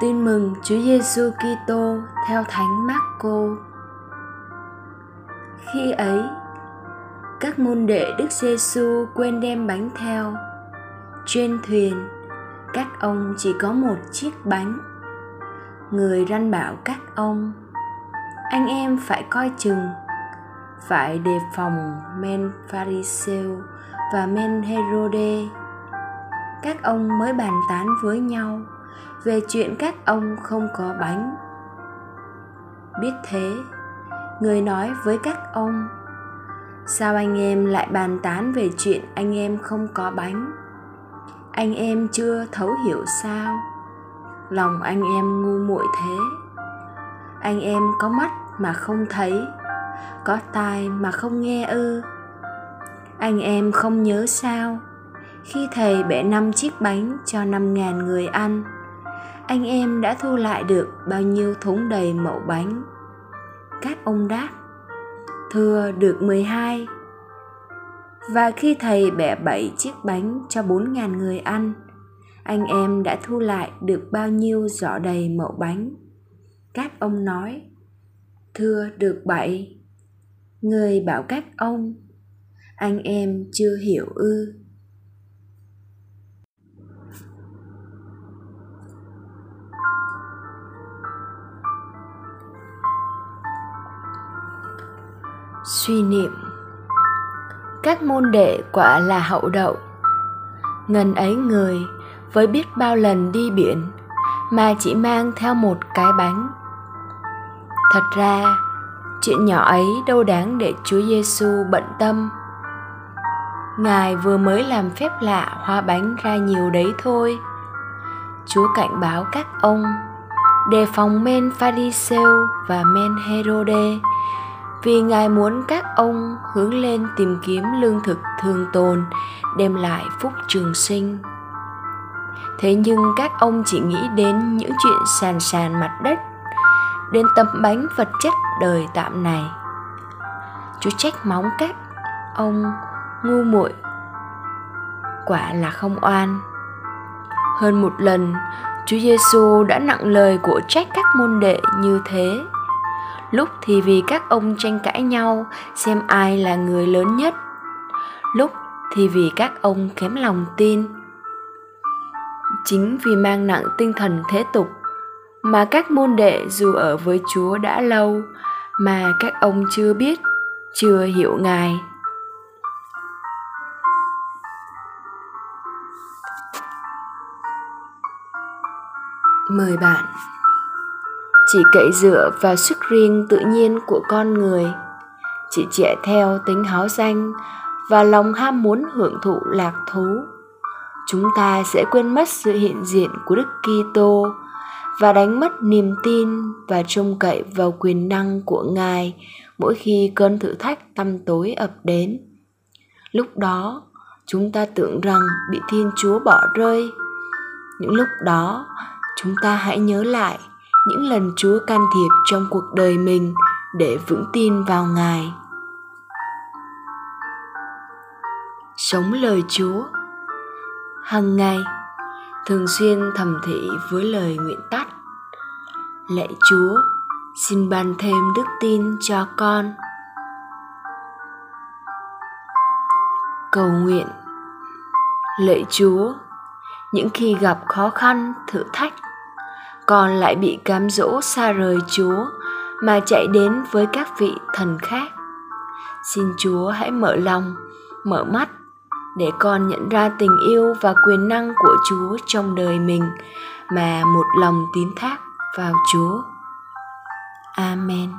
Tin mừng Chúa Giêsu Kitô theo Thánh Marco. Khi ấy, các môn đệ Đức Giêsu quên đem bánh theo. Trên thuyền, các ông chỉ có một chiếc bánh. Người răn bảo các ông, anh em phải coi chừng, phải đề phòng men Pharisêu và men Herode. Các ông mới bàn tán với nhau về chuyện các ông không có bánh. Biết thế, người nói với các ông, sao anh em lại bàn tán về chuyện anh em không có bánh? Anh em chưa thấu hiểu sao? Lòng anh em ngu muội thế. Anh em có mắt mà không thấy, có tai mà không nghe ư. Anh em không nhớ sao? Khi thầy bẻ năm chiếc bánh cho năm ngàn người ăn anh em đã thu lại được bao nhiêu thúng đầy mẫu bánh? Các ông đáp, thưa được 12. Và khi thầy bẻ bảy chiếc bánh cho bốn ngàn người ăn, anh em đã thu lại được bao nhiêu giỏ đầy mẫu bánh? Các ông nói, thưa được bảy. Người bảo các ông, anh em chưa hiểu ư. Suy niệm. Các môn đệ quả là hậu đậu. Ngần ấy người với biết bao lần đi biển mà chỉ mang theo một cái bánh. Thật ra, chuyện nhỏ ấy đâu đáng để chúa giêsu bận tâm. Ngài vừa mới làm phép lạ hoa bánh ra nhiều đấy thôi. Chúa cảnh báo các ông, đề phòng men pharisêu và men herode vì ngài muốn các ông hướng lên tìm kiếm lương thực thường tồn, đem lại phúc trường sinh. Thế nhưng các ông chỉ nghĩ đến những chuyện sàn sàn mặt đất, đến tấm bánh vật chất đời tạm này. Chúa trách móng các ông ngu muội, quả là không oan. Hơn một lần, chúa giêsu đã nặng lời của trách các môn đệ như thế lúc thì vì các ông tranh cãi nhau, xem ai là người lớn nhất. Lúc thì vì các ông kém lòng tin. Chính vì mang nặng tinh thần thế tục, mà các môn đệ dù ở với chúa đã lâu, mà các ông chưa biết, chưa hiểu ngài. Mời bạn chỉ cậy dựa vào sức riêng tự nhiên của con người. Chỉ chạy theo tính háo danh và lòng ham muốn hưởng thụ lạc thú. Chúng ta sẽ quên mất sự hiện diện của đức kitô và đánh mất niềm tin và trông cậy vào quyền năng của ngài mỗi khi cơn thử thách tăm tối ập đến. Lúc đó, chúng ta tưởng rằng bị thiên chúa bỏ rơi. Những lúc đó, chúng ta hãy nhớ lại những lần Chúa can thiệp trong cuộc đời mình để vững tin vào Ngài. Sống lời Chúa Hằng ngày, thường xuyên thầm thị với lời nguyện tắt. Lạy Chúa, xin ban thêm đức tin cho con. Cầu nguyện Lạy Chúa, những khi gặp khó khăn, thử thách con lại bị cám dỗ xa rời Chúa mà chạy đến với các vị thần khác. Xin Chúa hãy mở lòng, mở mắt để con nhận ra tình yêu và quyền năng của Chúa trong đời mình mà một lòng tín thác vào Chúa. Amen.